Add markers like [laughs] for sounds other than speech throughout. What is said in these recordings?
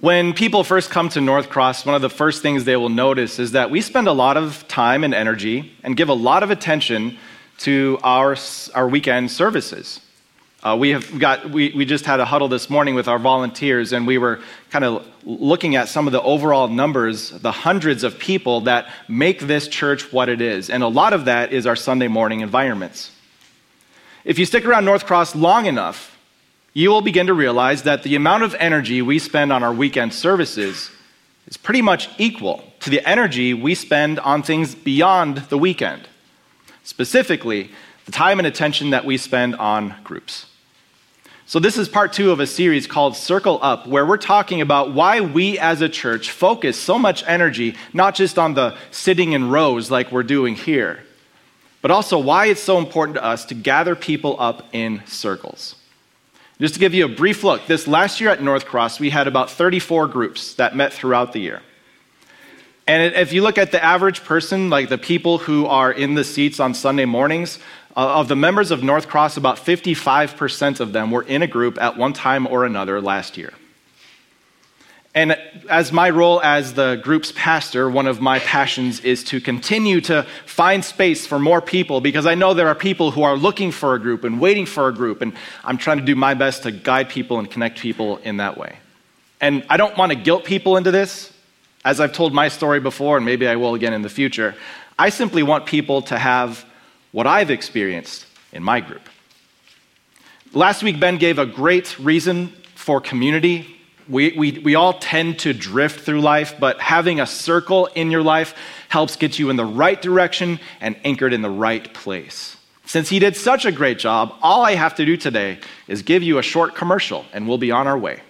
When people first come to North Cross, one of the first things they will notice is that we spend a lot of time and energy and give a lot of attention to our, our weekend services. Uh, we have got we, we just had a huddle this morning with our volunteers and we were kind of looking at some of the overall numbers the hundreds of people that make this church what it is and a lot of that is our sunday morning environments if you stick around north cross long enough you will begin to realize that the amount of energy we spend on our weekend services is pretty much equal to the energy we spend on things beyond the weekend. Specifically, the time and attention that we spend on groups. So, this is part two of a series called Circle Up, where we're talking about why we as a church focus so much energy not just on the sitting in rows like we're doing here, but also why it's so important to us to gather people up in circles. Just to give you a brief look, this last year at North Cross, we had about 34 groups that met throughout the year. And if you look at the average person, like the people who are in the seats on Sunday mornings, uh, of the members of North Cross, about 55% of them were in a group at one time or another last year. And as my role as the group's pastor, one of my passions is to continue to find space for more people because I know there are people who are looking for a group and waiting for a group, and I'm trying to do my best to guide people and connect people in that way. And I don't want to guilt people into this. As I've told my story before, and maybe I will again in the future, I simply want people to have what I've experienced in my group. Last week, Ben gave a great reason for community we, we, we all tend to drift through life, but having a circle in your life helps get you in the right direction and anchored in the right place. Since he did such a great job, all I have to do today is give you a short commercial, and we'll be on our way.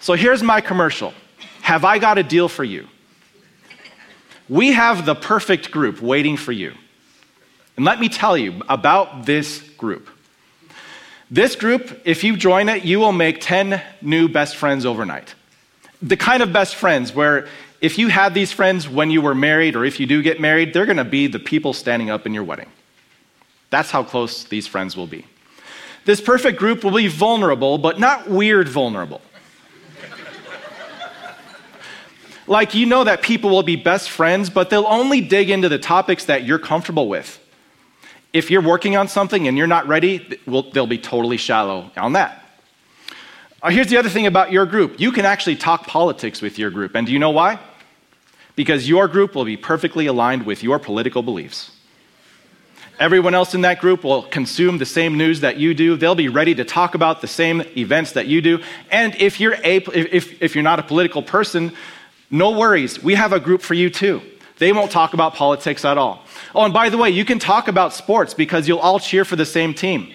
so here's my commercial Have I got a deal for you? We have the perfect group waiting for you. And let me tell you about this group. This group, if you join it, you will make 10 new best friends overnight. The kind of best friends where if you had these friends when you were married or if you do get married, they're going to be the people standing up in your wedding. That's how close these friends will be. This perfect group will be vulnerable, but not weird vulnerable. like, you know that people will be best friends, but they'll only dig into the topics that you're comfortable with. If you're working on something and you're not ready, they'll be totally shallow on that. Uh, here's the other thing about your group you can actually talk politics with your group. And do you know why? Because your group will be perfectly aligned with your political beliefs. Everyone else in that group will consume the same news that you do. They'll be ready to talk about the same events that you do. And if you're, a, if, if you're not a political person, no worries. We have a group for you too. They won't talk about politics at all. Oh, and by the way, you can talk about sports because you'll all cheer for the same team.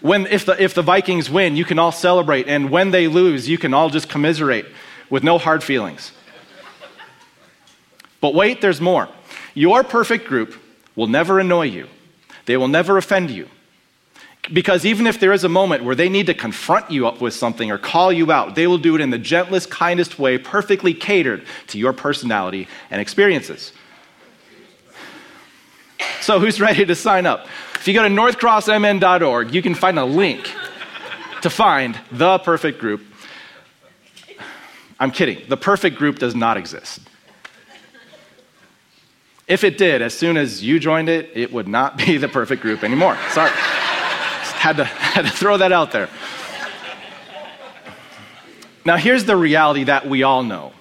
When, if, the, if the Vikings win, you can all celebrate. And when they lose, you can all just commiserate with no hard feelings. But wait, there's more. Your perfect group will never annoy you, they will never offend you. Because even if there is a moment where they need to confront you up with something or call you out, they will do it in the gentlest, kindest way, perfectly catered to your personality and experiences. So, who's ready to sign up? If you go to northcrossmn.org, you can find a link to find the perfect group. I'm kidding. The perfect group does not exist. If it did, as soon as you joined it, it would not be the perfect group anymore. Sorry. Had to, [laughs] had to throw that out there. Now, here's the reality that we all know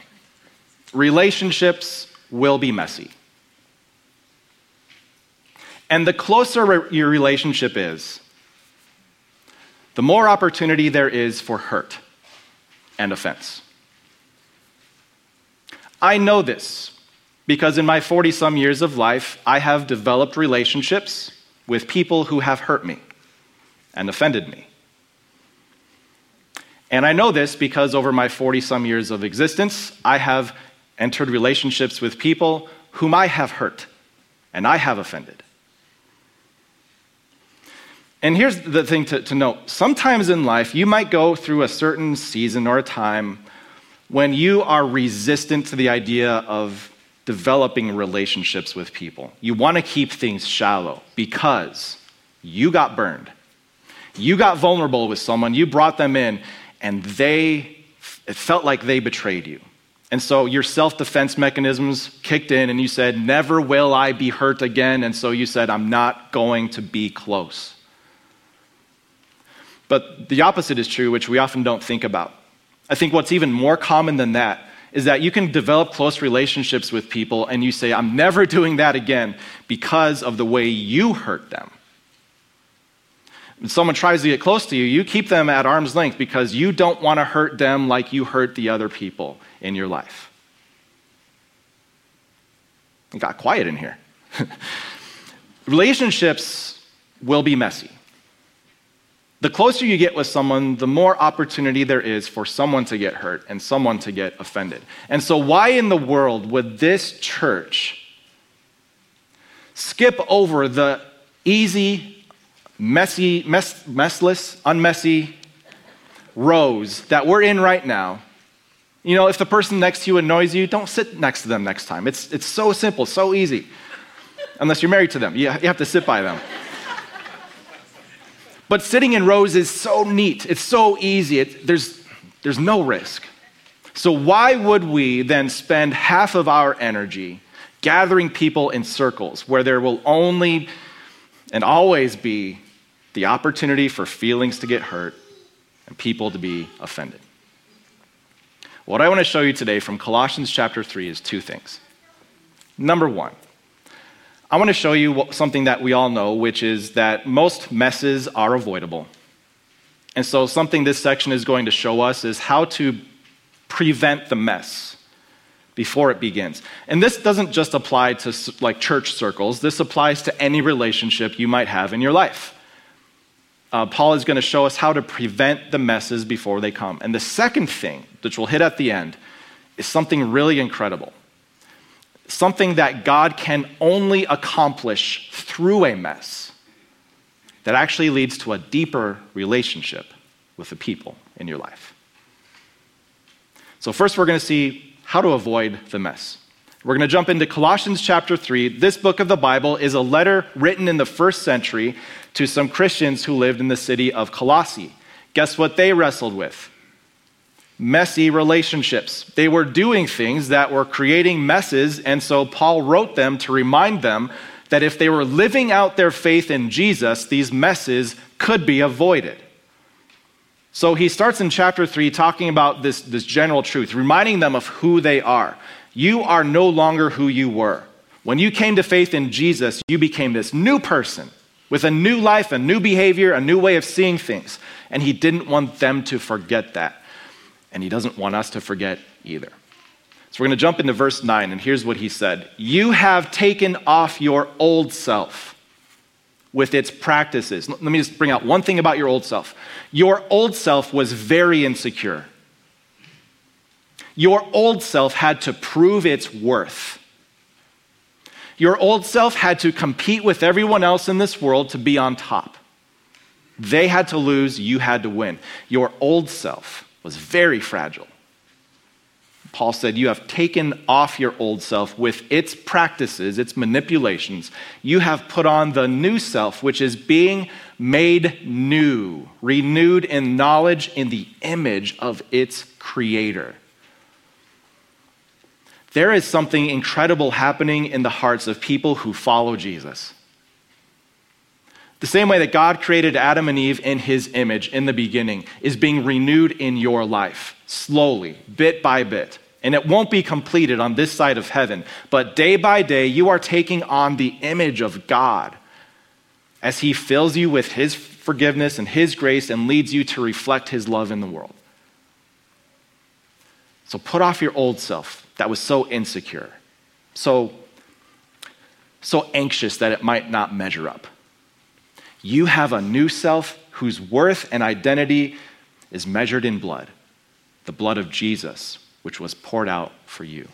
relationships will be messy. And the closer your relationship is, the more opportunity there is for hurt and offense. I know this because in my 40 some years of life, I have developed relationships with people who have hurt me and offended me. And I know this because over my 40 some years of existence, I have entered relationships with people whom I have hurt and I have offended. And here's the thing to, to note sometimes in life, you might go through a certain season or a time when you are resistant to the idea of developing relationships with people. You want to keep things shallow because you got burned. You got vulnerable with someone, you brought them in, and they, it felt like they betrayed you. And so your self defense mechanisms kicked in, and you said, Never will I be hurt again. And so you said, I'm not going to be close. But the opposite is true, which we often don't think about. I think what's even more common than that is that you can develop close relationships with people and you say, I'm never [laughs] doing that again because of the way you hurt them. When someone tries to get close to you, you keep them at arm's length because you don't want to hurt them like you hurt the other people in your life. It got quiet in here. [laughs] Relationships will be messy. The closer you get with someone, the more opportunity there is for someone to get hurt and someone to get offended. And so, why in the world would this church skip over the easy, messy, mess, messless, unmessy rows that we're in right now? You know, if the person next to you annoys you, don't sit next to them next time. It's, it's so simple, so easy. Unless you're married to them, you, you have to sit by them. But sitting in rows is so neat, it's so easy, it, there's, there's no risk. So, why would we then spend half of our energy gathering people in circles where there will only and always be the opportunity for feelings to get hurt and people to be offended? What I want to show you today from Colossians chapter 3 is two things. Number one, I want to show you something that we all know, which is that most messes are avoidable. And so, something this section is going to show us is how to prevent the mess before it begins. And this doesn't just apply to like church circles, this applies to any relationship you might have in your life. Uh, Paul is going to show us how to prevent the messes before they come. And the second thing, which we'll hit at the end, is something really incredible something that God can only accomplish through a mess that actually leads to a deeper relationship with the people in your life. So, first, we're going to see how to avoid the mess. We're going to jump into Colossians chapter 3. This book of the Bible is a letter written in the first century to some Christians who lived in the city of Colossae. Guess what they wrestled with? messy relationships. They were doing things that were creating messes, and so Paul wrote them to remind them that if they were living out their faith in Jesus, these messes could be avoided. So he starts in chapter 3 talking about this, this general truth, reminding them of who they are. You are no longer who you were. When you came to faith in Jesus, you became this new person with a new life, a new behavior, a new way of seeing things. And he didn't want them to forget that and he doesn't want us to forget either. So we're going to jump into verse 9, and here's what he said You have taken off your old self with its practices. Let me just bring out one thing about your old self. Your old self was very insecure. Your old self had to prove its worth. Your old self had to compete with everyone else in this world to be on top. They had to lose, you had to win. Your old self was very fragile. Paul said, You have taken off your old self with its practices, its manipulations. You have put on the new self, which is being made new, renewed in knowledge in the image of its creator. There is something incredible happening in the hearts of people who follow Jesus. The same way that God created Adam and Eve in his image in the beginning is being renewed in your life, slowly, bit by bit. And it won't be completed on this side of heaven, but day by day, you are taking on the image of God as he fills you with his forgiveness and his grace and leads you to reflect his love in the world. So put off your old self that was so insecure, so, so anxious that it might not measure up. You have a new self whose worth and identity is measured in blood, the blood of Jesus, which was poured out for you.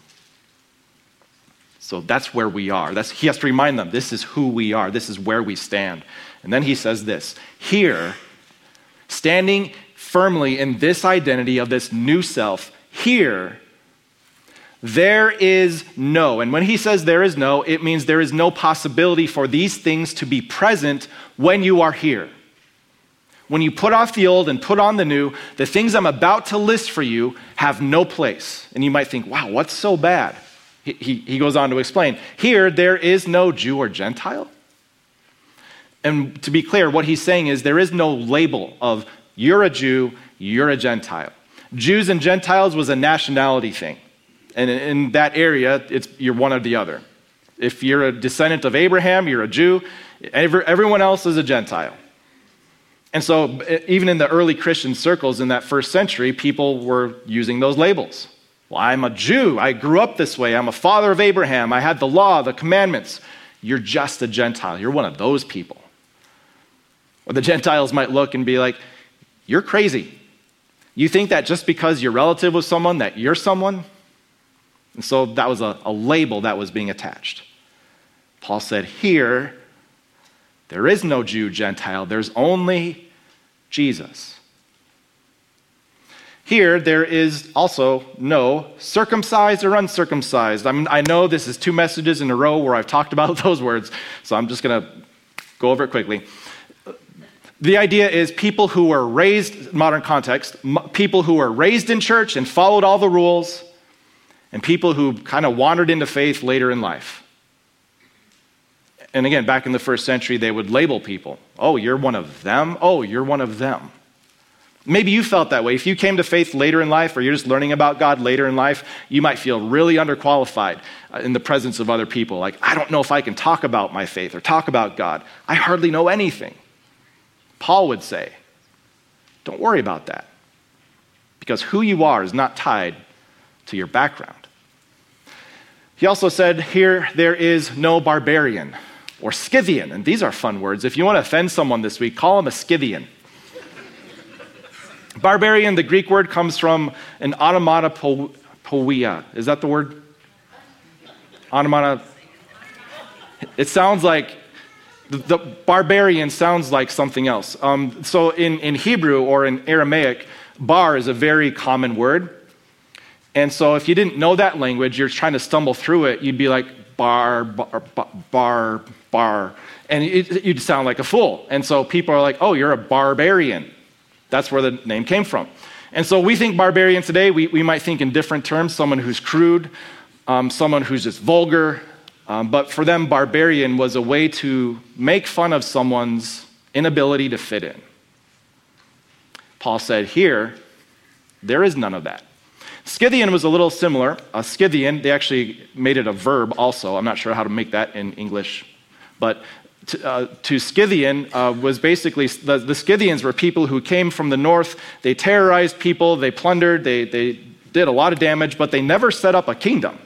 So that's where we are. That's, he has to remind them this is who we are, this is where we stand. And then he says this here, standing firmly in this identity of this new self, here there is no. And when he says there is no, it means there is no possibility for these things to be present when you are here. When you put off the old and put on the new, the things I'm about to list for you have no place. And you might think, wow, what's so bad? He, he, he goes on to explain here, there is no Jew or Gentile. And to be clear, what he's saying is there is no label of you're a Jew, you're a Gentile. Jews and Gentiles was a nationality thing. And in that area, it's, you're one or the other. If you're a descendant of Abraham, you're a Jew. Every, everyone else is a Gentile. And so, even in the early Christian circles in that first century, people were using those labels. Well, I'm a Jew. I grew up this way. I'm a father of Abraham. I had the law, the commandments. You're just a Gentile. You're one of those people. Or the [laughs] Gentiles might look and be like, You're crazy. You think that just because you're relative with someone, that you're someone? And so that was a, a label that was being attached. Paul said, Here, there is no Jew, Gentile, there's only Jesus. Here, there is also no circumcised or uncircumcised. I, mean, I know this is two messages in a row where I've talked about [laughs] those words, so I'm just going to go over it quickly. The idea is people who were raised, modern context, people who were raised in church and followed all the rules, and people who kind of wandered into faith later in life and again, back in the first century, they would label people. Oh, you're one of them? Oh, you're one of them. Maybe you felt that way. If you came to faith later in life or you're just learning about God later in life, you might feel really underqualified uh, in the presence of other people. Like, I don't know if I can talk about my faith or talk about God. I hardly know anything. Paul would say, don't worry about that because who you are is not tied to your background. He also said, Here there is no barbarian or Scythian. And these are fun words. If you want to offend someone this week, call them a Scythian. Barbarian, the Greek word comes from an automata onomatopoeia. Is that the word? Onomata. It sounds like the barbarian sounds like something else. Um, so in, in Hebrew or in Aramaic, bar is a very common word. And so if you didn't know that language, you're trying to stumble through it, you'd be like, bar, bar, bar, bar. And it, you'd sound like a fool. And so people are like, oh, you're a barbarian. That's where the name came from. And so we think barbarian today, we, we might think in different terms someone who's crude, um, someone who's just vulgar. Um, but for them, barbarian was a way to make fun of someone's inability to fit in. Paul said, here, there is none of that. Scythian was a little similar. A Scythian, they actually made it a verb also. I'm not sure how to make that in English. But to, uh, to Scythian uh, was basically the, the, Scythians were people who came from the north. They terrorized people, they plundered, they, they did a lot of damage, but they never set up a kingdom.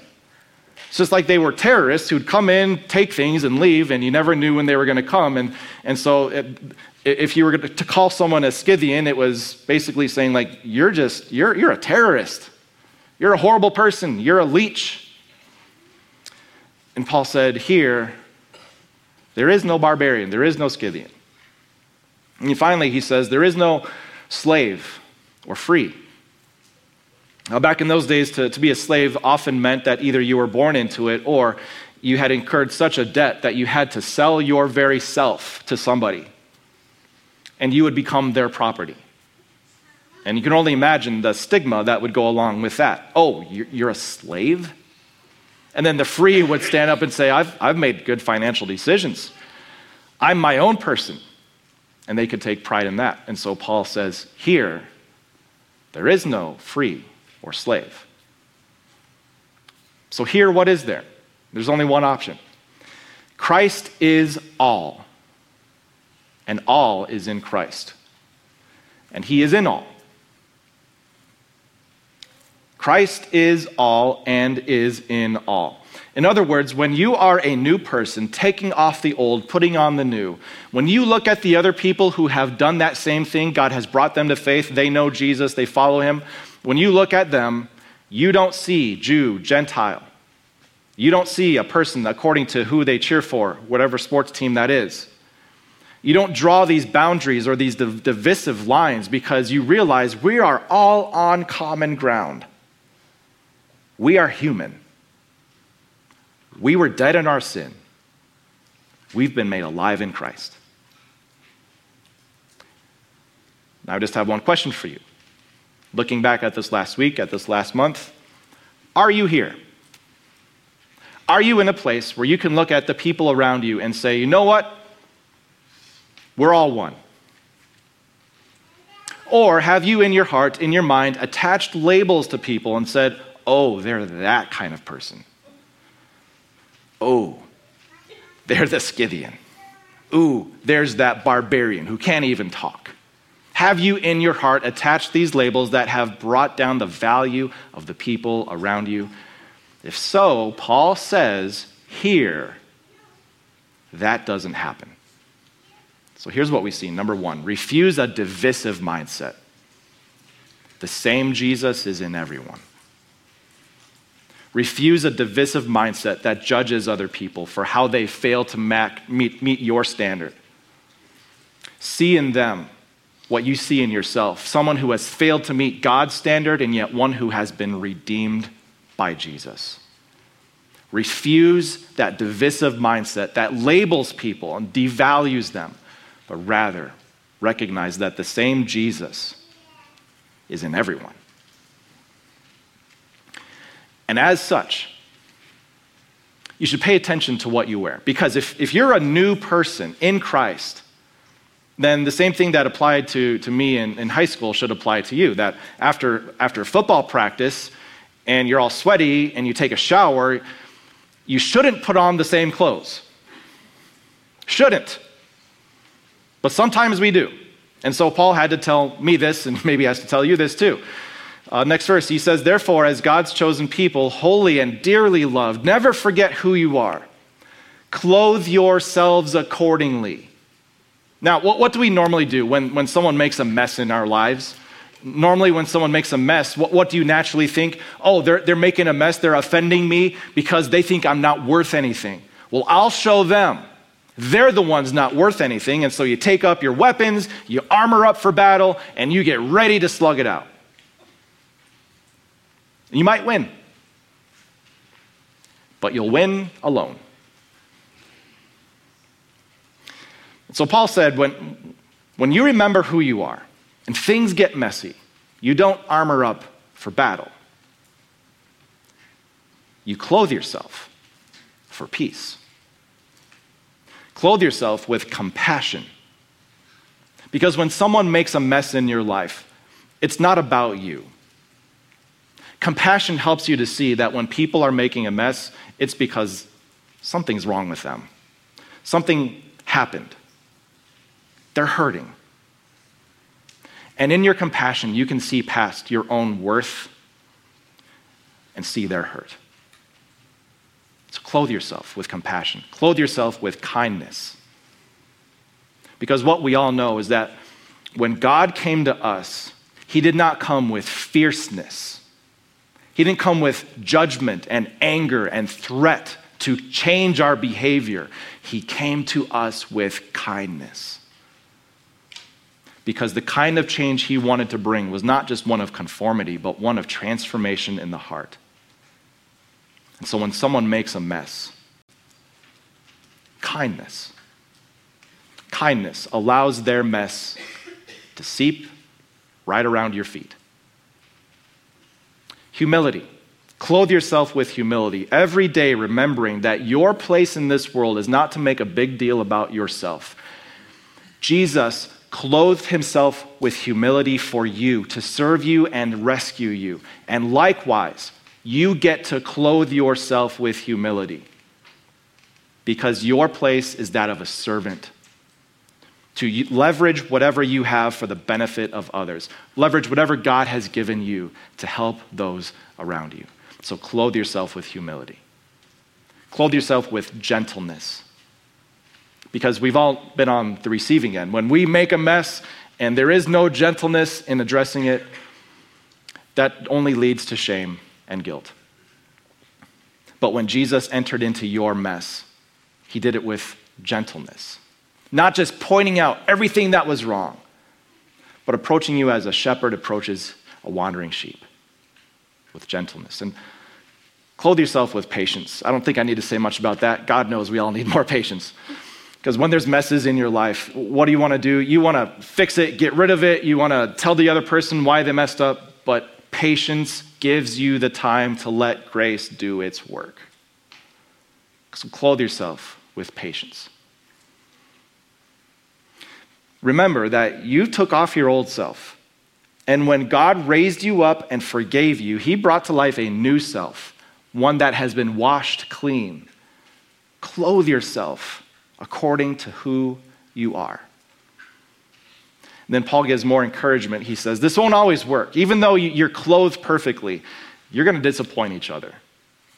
It's just like they were terrorists who'd come in, take things, and leave, and you never knew when they were going to come. And, and so, it, if you were to call someone a Scythian, it was basically saying, like, you're just, you're, you're a terrorist. You're a horrible person. You're a leech. And Paul said, Here, there is no barbarian, there is no Scythian. And finally, he says, There is no slave or free. Now, back in those days, to, to be a slave often meant that either you were born into it or you had incurred such a debt that you had to sell your very self to somebody and you would become their property. And you can only imagine the stigma that would go along with that. Oh, you're a slave? And then the free would stand up and say, I've, I've made good financial decisions. I'm my own person. And they could take pride in that. And so Paul says, Here, there is no free or slave. So, here, what is there? There's only one option Christ is all, and all is in Christ. And He is in all. Christ is all and is in all. In other words, when you are a new person, taking off the old, putting on the new, when you look at the other people who have done that same thing, God has brought them to faith, they know Jesus, they follow him. When you look at them, you don't see Jew, Gentile. You don't see a person according to who they cheer for, whatever sports team that is. You don't draw these boundaries or these div- divisive lines because you realize we are all on common ground. We are human. We were dead in our sin. We've been made alive in Christ. Now, I just have one question for you. Looking back at this last week, at this last month, are you here? Are you in a place where you can look at the people around you and say, you know what? We're all one. Or have you in your heart, in your mind, attached labels to people and said, oh, they're that kind of person? Oh, they're the Scythian. Ooh, there's that barbarian who can't even talk. Have you in your heart attached these labels that have brought down the value of the people around you? If so, Paul says here, that doesn't happen. So here's what we see. Number one, refuse a divisive mindset. The same Jesus is in everyone. Refuse a divisive mindset that judges other people for how they fail to meet, meet your standard. See in them what you see in yourself someone who has failed to meet God's standard and yet one who has been redeemed by Jesus. Refuse that divisive mindset that labels people and devalues them, but rather recognize that the same Jesus is in everyone. And as such, you should pay attention to what you wear. Because if, if you're a new person in Christ, then the same thing that applied to, to me in, in high school should apply to you. That after, after football practice and you're all sweaty and you take a shower, you shouldn't put on the same clothes. Shouldn't. But sometimes we do. And so Paul had to tell me this, and [laughs] maybe has to tell you this too. Uh, next verse, he says, Therefore, as God's chosen people, holy and dearly loved, never forget who you are. Clothe yourselves accordingly now, what, what do we normally do when, when someone makes a mess in our lives? Normally, when someone makes a mess, what, what do you naturally think? Oh, they're, they're making a mess, they're offending me because they think I'm not worth anything. Well, I'll show them. They're the ones not worth anything. And so you take up your weapons, you armor up for battle, and you get ready to slug it out. You might win, but you'll win alone. So Paul said, when, when you remember who you are and things get messy, you don't armor up for battle. You clothe yourself for peace. Clothe yourself with compassion. Because when someone makes a mess in your life, it's not about you. Compassion helps you to see that when people are making a mess, it's because something's wrong with them. Something happened. They're hurting. And in your compassion, you can see past your own worth and see their hurt. So clothe yourself with compassion, clothe yourself with kindness. Because what we all know is that when God came to us, He did not come with fierceness. He didn't come with judgment and anger and threat to change our behavior. He came to us with kindness because the kind of change he wanted to bring was not just one of conformity, but one of transformation in the heart. And so when someone makes a mess, kindness, kindness allows their mess to seep right around your feet. Humility. Clothe yourself with humility every day, remembering that your place in this world is not to make a big deal about yourself. Jesus clothed himself with humility for you, to serve you and rescue you. And likewise, you get to clothe yourself with humility because your place is that of a servant. To leverage whatever you have for the benefit of others, leverage whatever God has given you to help those around you. So clothe yourself with humility, clothe yourself with gentleness because we've all been on the receiving end. When we make a mess and there is no gentleness in addressing it, that only leads to shame and guilt. But when Jesus entered into your mess, he did it with gentleness, not just pointing out everything that was wrong, but approaching you as a shepherd approaches a wandering sheep with gentleness. And clothe yourself with patience. I don't think I need to say much about that. God knows we all need more patience. Because when there's messes in your life, what do you want to do? You want to fix it, get rid of it. You want to tell the other person why they messed up. But patience gives you the time to let grace do its work. So clothe yourself with patience. Remember that you took off your old self. And when God raised you up and forgave you, he brought to life a new self, one that has been washed clean. Clothe yourself according to who you are. And then Paul gives more encouragement. He says, This won't always work. Even though you're clothed perfectly, you're going to disappoint each other.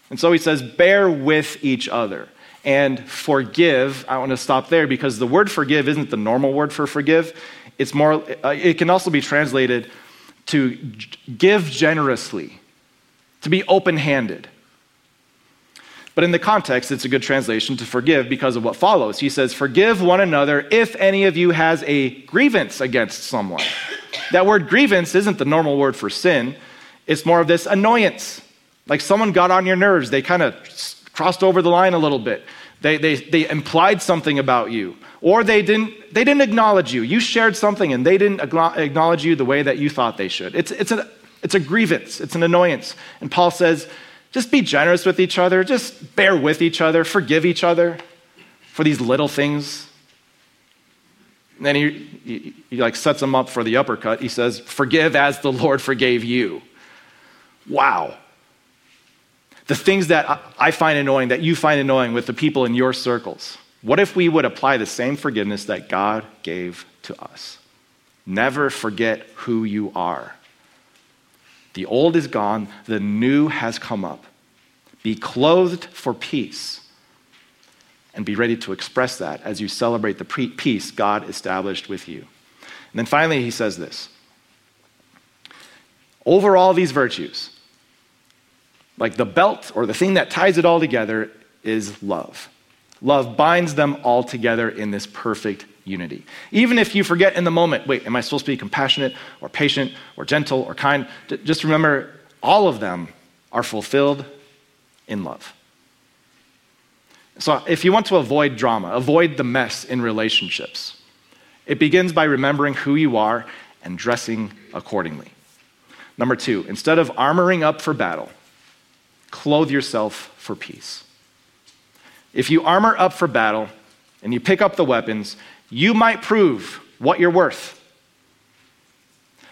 And so he says, Bear with each other and forgive. I want to stop there because the word forgive isn't the normal word for forgive. It's more, uh, it can also be translated to give generously, to be open handed. But in the context, it's a good translation to forgive because of what follows. He says, Forgive one another if any of you has a grievance against someone. That word grievance isn't the normal word for sin, it's more of this annoyance. Like someone got on your nerves, they kind of crossed over the line a little bit. They, they, they implied something about you, or they didn't, they didn't acknowledge you. You shared something and they didn't acknowledge you the way that you thought they should. It's, it's, a, it's a grievance, it's an annoyance. And Paul says, just be generous with each other. Just bear with each other. Forgive each other for these little things. And then he, he, he, like sets them up for the uppercut. He says, Forgive as the Lord forgave you. Wow. The things that I find annoying, that you find annoying with the people in your circles. What if we would apply the same forgiveness that God gave to us? Never forget who you are. The old is gone, the new has come up. Be clothed for peace and be ready to express that as you celebrate the peace God established with you. And then finally, he says this over all these virtues, like the belt or the thing that ties it all together is love. Love binds them all together in this perfect unity. Even if you forget in the moment, wait, am I supposed to be compassionate or patient or gentle or kind? Just remember, all of them are fulfilled in love. So, if you want to avoid drama, avoid the mess in relationships, it begins by remembering who you are and dressing accordingly. Number two, instead of armoring up for battle, clothe yourself for peace. If you armor up for battle and you pick up the weapons, you might prove what you're worth.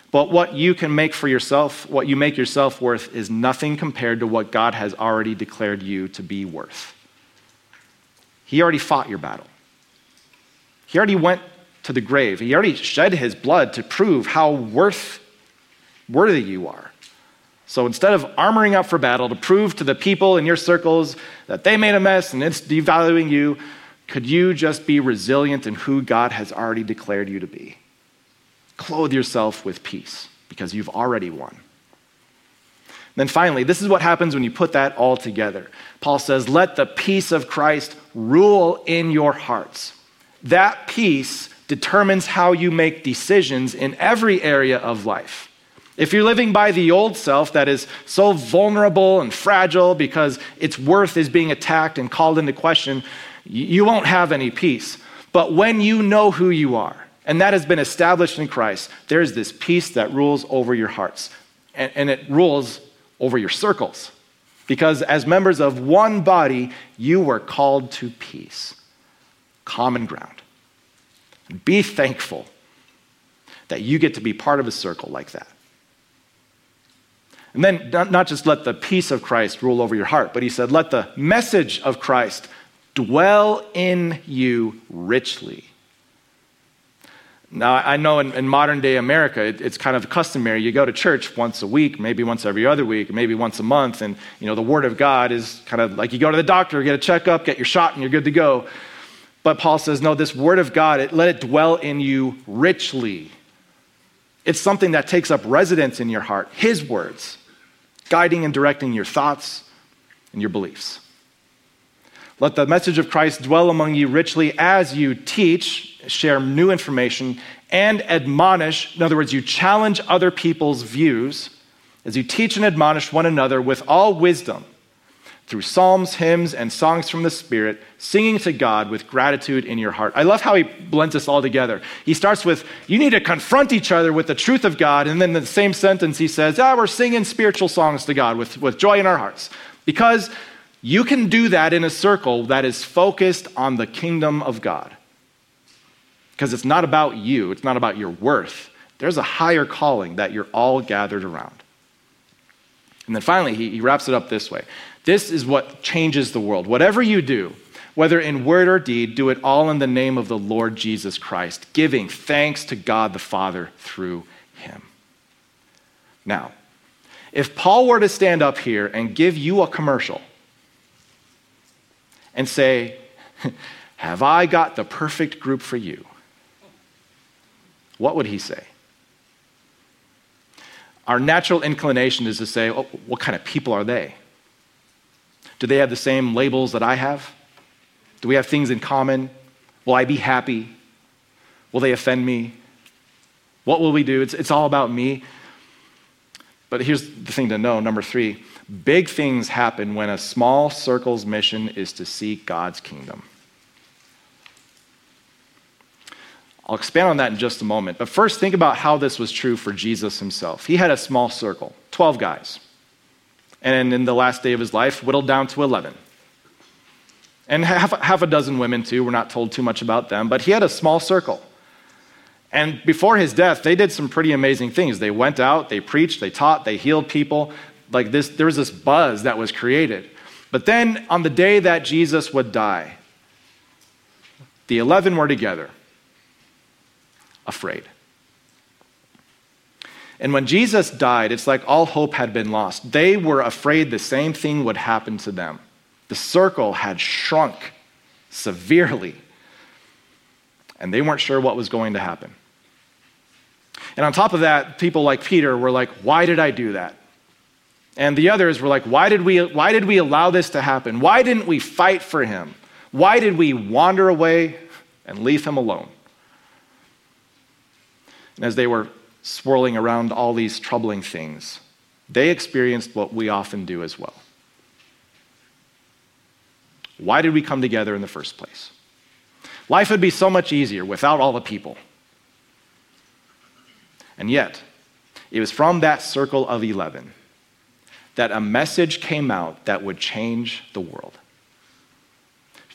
But what you can make for yourself, what you make yourself worth, is nothing compared to what God has already declared you to be worth. He already fought your battle. He already went to the grave. He already shed his blood to prove how worth, worthy you are. So instead of armoring up for battle to prove to the people in your circles that they made a mess and it's devaluing you, could you just be resilient in who God has already declared you to be? Clothe yourself with peace because you've already won. Then finally, this is what happens when you put that all together. Paul says, Let the peace of Christ rule in your hearts. That peace determines how you make decisions in every area of life. If you're living by the old self that is so vulnerable and fragile because its worth is being attacked and called into question, you won't have any peace. But when you know who you are, and that has been established in Christ, there's this peace that rules over your hearts. And, and it rules over your circles. Because as members of one body, you were called to peace, common ground. Be thankful that you get to be part of a circle like that. And then, not just let the peace of Christ rule over your heart, but he said, let the message of Christ dwell in you richly. Now, I know in, in modern day America, it, it's kind of customary. You go to church once a week, maybe once every other week, maybe once a month, and you know the Word of God is kind of like you go to the doctor, get a checkup, get your shot, and you're good to go. But Paul says, no, this Word of God, it, let it dwell in you richly. It's something that takes up residence in your heart, His words, guiding and directing your thoughts and your beliefs. Let the message of Christ dwell among you richly as you teach, share new information, and admonish. In other words, you challenge other people's views as you teach and admonish one another with all wisdom, through psalms, hymns, and songs from the Spirit, singing to God with gratitude in your heart. I love how he blends this all together. He starts with, You need to confront each other with the truth of God. And then in the same sentence, he says, Ah, we're singing spiritual songs to God with, with joy in our hearts. Because you can do that in a circle that is focused on the kingdom of God. Because it's not about you, it's not about your worth. There's a higher calling that you're all gathered around. And then finally, he, he wraps it up this way This is what changes the world. Whatever you do, whether in word or deed, do it all in the name of the Lord Jesus Christ, giving thanks to God the Father through him. Now, if Paul were to stand up here and give you a commercial and say, [laughs] Have I got the perfect group for you? What would he say? Our natural inclination is to say, oh, What kind of people are they? Do they have the same labels that I have? Do we have things in common? Will I be happy? Will they offend me? What will we do? It's, it's all about me. But here's the thing to know number three big things happen when a small circle's mission is to seek God's kingdom. I'll expand on that in just a moment. But first, think about how this was true for Jesus himself. He had a small circle, 12 guys. And in the last day of his life, whittled down to 11. And half, half a dozen women, too. We're not told too much about them. But he had a small circle. And before his death, they did some pretty amazing things. They went out, they preached, they taught, they healed people. Like this, there was this buzz that was created. But then on the day that Jesus would die, the 11 were together afraid. And when Jesus died, it's like all hope had been lost. They were afraid the same thing would happen to them. The circle had shrunk severely, and they weren't sure what was going to happen. And on top of that, people like Peter were like, Why did I do that? And the others were like, Why did we, why did we allow this to happen? Why didn't we fight for him? Why did we wander away and leave him alone? And as they were swirling around all these troubling things, they experienced what we often do as well. Why did we come together in the first place? Life would be so much easier without all the people. And yet, it was from that circle of 11 that a message came out that would change the world.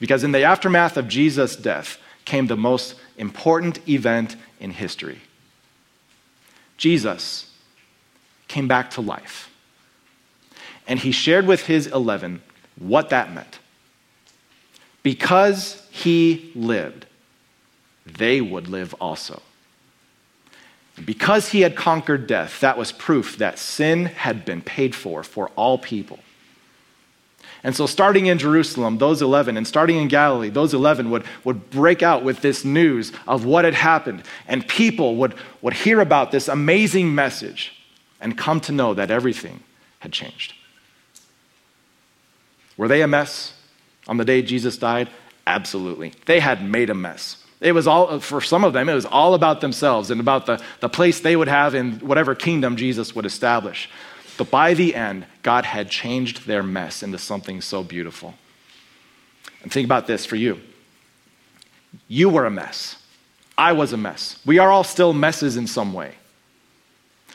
Because in the aftermath of Jesus' death came the most important event in history Jesus came back to life. And he shared with his 11 what that meant. Because he lived, they would live also. Because he had conquered death, that was proof that sin had been paid for for all people. And so, starting in Jerusalem, those 11, and starting in Galilee, those 11 would, would break out with this news of what had happened. And people would, would hear about this amazing message and come to know that everything had changed. Were they a mess on the day Jesus died? Absolutely. They had made a mess. It was all, for some of them, it was all about themselves and about the, the place they would have in whatever kingdom Jesus would establish. But by the end, God had changed their mess into something so beautiful. And think about this for you you were a mess. I was a mess. We are all still messes in some way.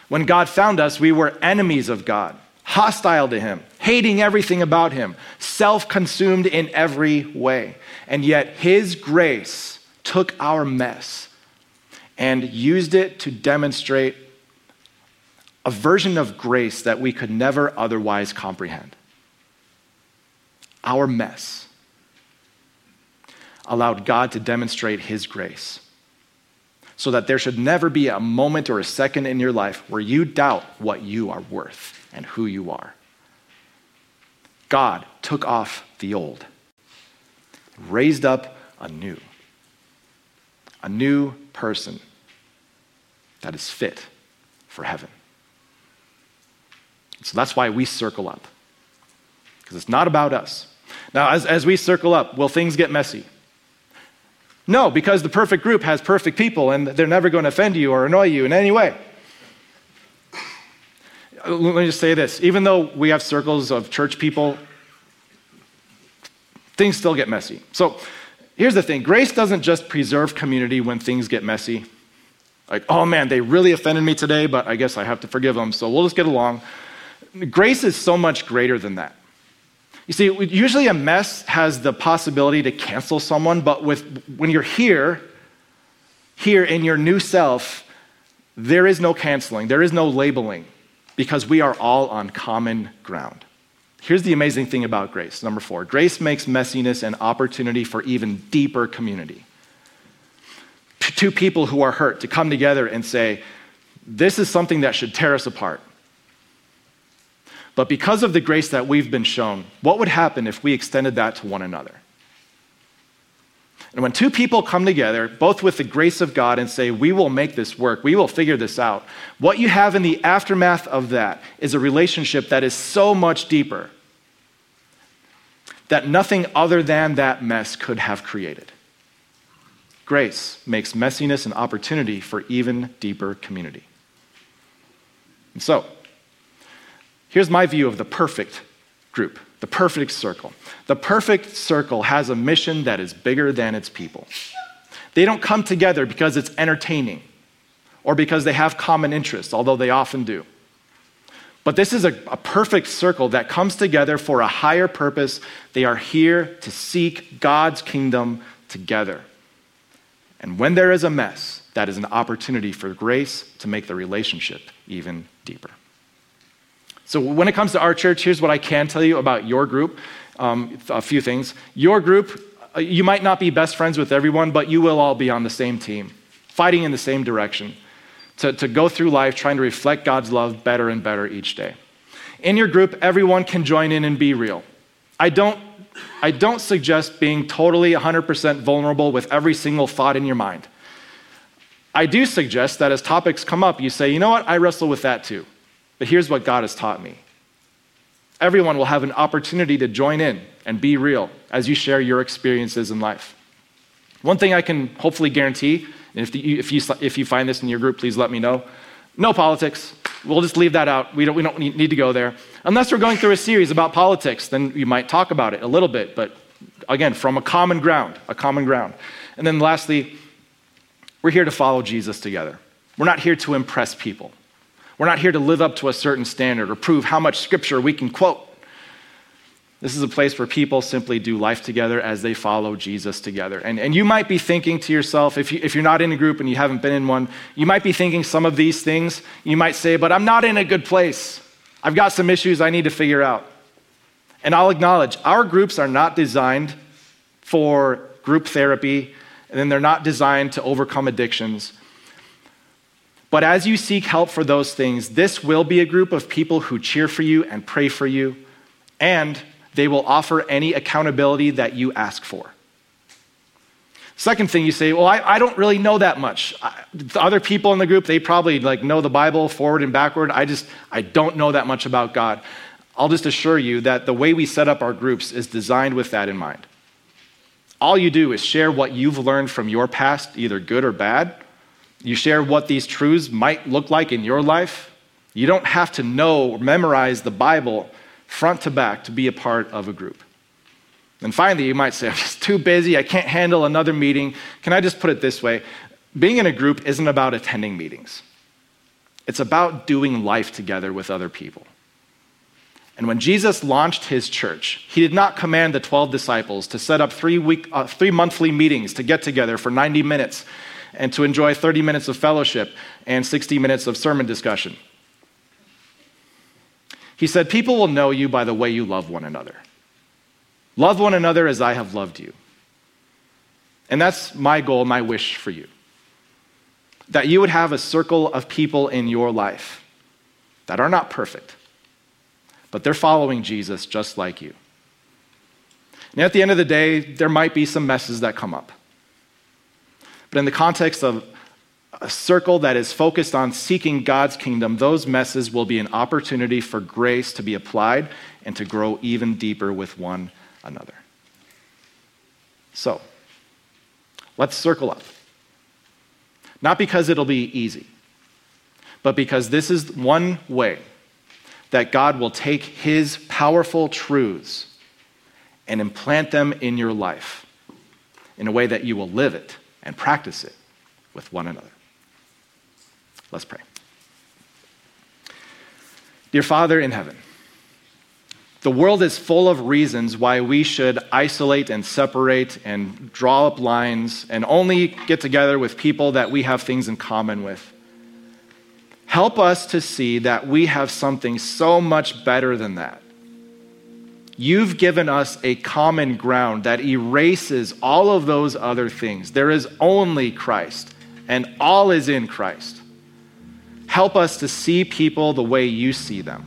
When God found us, we were enemies of God, hostile to Him, hating everything about Him, self consumed in every way. And yet, His grace took our mess and used it to demonstrate a version of grace that we could never otherwise comprehend. Our mess allowed God to demonstrate His grace so that there should never be a moment or a second in your life where you doubt what you are worth and who you are. God took off the old, raised up a new, a new person that is fit for heaven. So that's why we circle up, because it's not about us. Now, as, as we circle up, will things get messy? No, because the perfect group has perfect people and they're never going to offend you or annoy you in any way. Let me just say this even though we have circles of church people things still get messy. So here's the thing grace doesn't just preserve community when things get messy. Like, oh man, they really offended me today, but I guess I have to forgive them, so we'll just get along. Grace is so much greater than that. You see, usually a mess has the possibility to cancel someone, but with, when you're here, here in your new self, there is no canceling, there is no labeling, because we are all on common ground. Here's the amazing thing about grace. Number four grace makes messiness an opportunity for even deeper community. Two people who are hurt to come together and say, This is something that should tear us apart. But because of the grace that we've been shown, what would happen if we extended that to one another? And when two people come together, both with the grace of God, and say, We will make this work, we will figure this out, what you have in the aftermath of that is a relationship that is so much deeper that nothing other than that mess could have created. Grace makes messiness an opportunity for even deeper community. And so, Here's my view of the perfect group, the perfect circle. The perfect circle has a mission that is bigger than its people. They don't come together because it's entertaining or because they have common interests, although they often do. But this is a, a, perfect circle that comes together for a higher purpose. They are here to seek God's kingdom together. And when there is a mess, that is an opportunity for grace to make the relationship even deeper. So, when it comes to our church, here's what I can tell you about your group um, a few things. Your group, uh, you might not be best friends with everyone, but you will all be on the same team, fighting in the same direction to, to go through life trying to reflect God's love better and better each day. In your group, everyone can join in and be real. I don't, I don't suggest being totally 100% vulnerable with every single thought in your mind. I do suggest that as topics come up, you say, you know what, I wrestle with that too. But here's what God has taught me everyone will have an opportunity to join in and be real as you share your experiences in life. One thing I can hopefully guarantee, and if, the, if, you, if you find this in your group, please let me know no politics. We'll just leave that out. We don't, we don't need to go there. Unless we're going through a series about politics, then we might talk about it a little bit, but again, from a common ground, a common ground. And then lastly, we're here to follow Jesus together. We're not here to impress people. We're not here to live up to a certain standard or prove how much scripture we can quote. This is a place where people simply do life together as they follow Jesus together. And, and you might be thinking to yourself, if, you, if you're not in a group and you haven't been in one, you might be thinking some of these things. You might say, but I'm not in a good place. I've got some issues I need to figure out. And I'll acknowledge our groups are not designed for group therapy, and then they're not designed to overcome addictions. But as you seek help for those things, this will be a group of people who cheer for you and pray for you, and they will offer any accountability that you ask for. Second thing you say, well, I, I don't really know that much. I, the other people in the group, they probably like know the Bible forward and backward. I just, I don't know that much about God. I'll just assure you that the way we set up our groups is designed with that in mind. All you do is share what you've learned from your past, either good or bad, you share what these truths might look like in your life. You don't have to know or memorize the Bible front to back to be a part of a group. And finally, you might say, [laughs] I'm just too busy. I can't handle another meeting. Can I just put it this way? Being in a group isn't about attending meetings, it's about doing life together with other people. And when Jesus launched his church, he did not command the 12 disciples to set up three, week, uh, three monthly meetings to get together for 90 minutes and to enjoy 30 minutes of fellowship and 60 minutes of sermon discussion. He said, People will know you by the way you love one another. Love one another as I have loved you. And that's my goal, my wish for you. That you would have a circle of people in your life that are not perfect, but they're following Jesus just like you. And at the end of the day, there might be some messes that come up. But in the context of a circle that is focused on seeking God's kingdom, those messes will be an opportunity for grace to be applied and to grow even deeper with one another. So, let's circle up. Not because it'll be easy, but because this is one way that God will take his powerful truths and implant them in your life in a way that you will live it and practice it with one another. Let's pray. Dear Father in heaven, the world is full of reasons why we should isolate and separate and draw up lines and only get together with people that we have things in common with. Help us to see that we have something so much better than that. You've given us a common ground that erases all of those other things. There is only Christ, and all is in Christ. Help us to see people the way you see them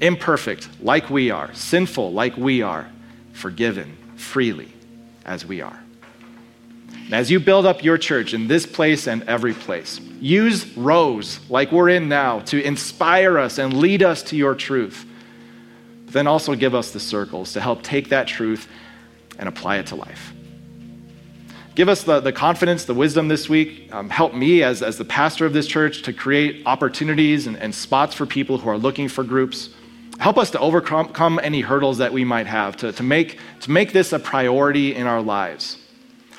imperfect like we are, sinful like we are, forgiven freely as we are. And as you build up your church in this place and every place, use rows like we're in now to inspire us and lead us to your truth. Then also give us the circles to help take that truth and apply it to life. Give us the, the confidence, the wisdom this week. Um, help me as, as the pastor of this church to create opportunities and, and spots for people who are looking for groups. Help us to overcome any hurdles that we might have, to, to, make, to make this a priority in our lives.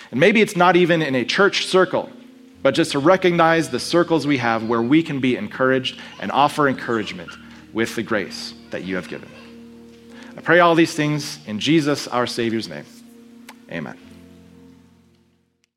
And maybe it's not even in a church circle, but just to recognize the circles we have where we can be encouraged and offer encouragement with the grace that you have given. I pray all these things in Jesus, our Savior's name. Amen.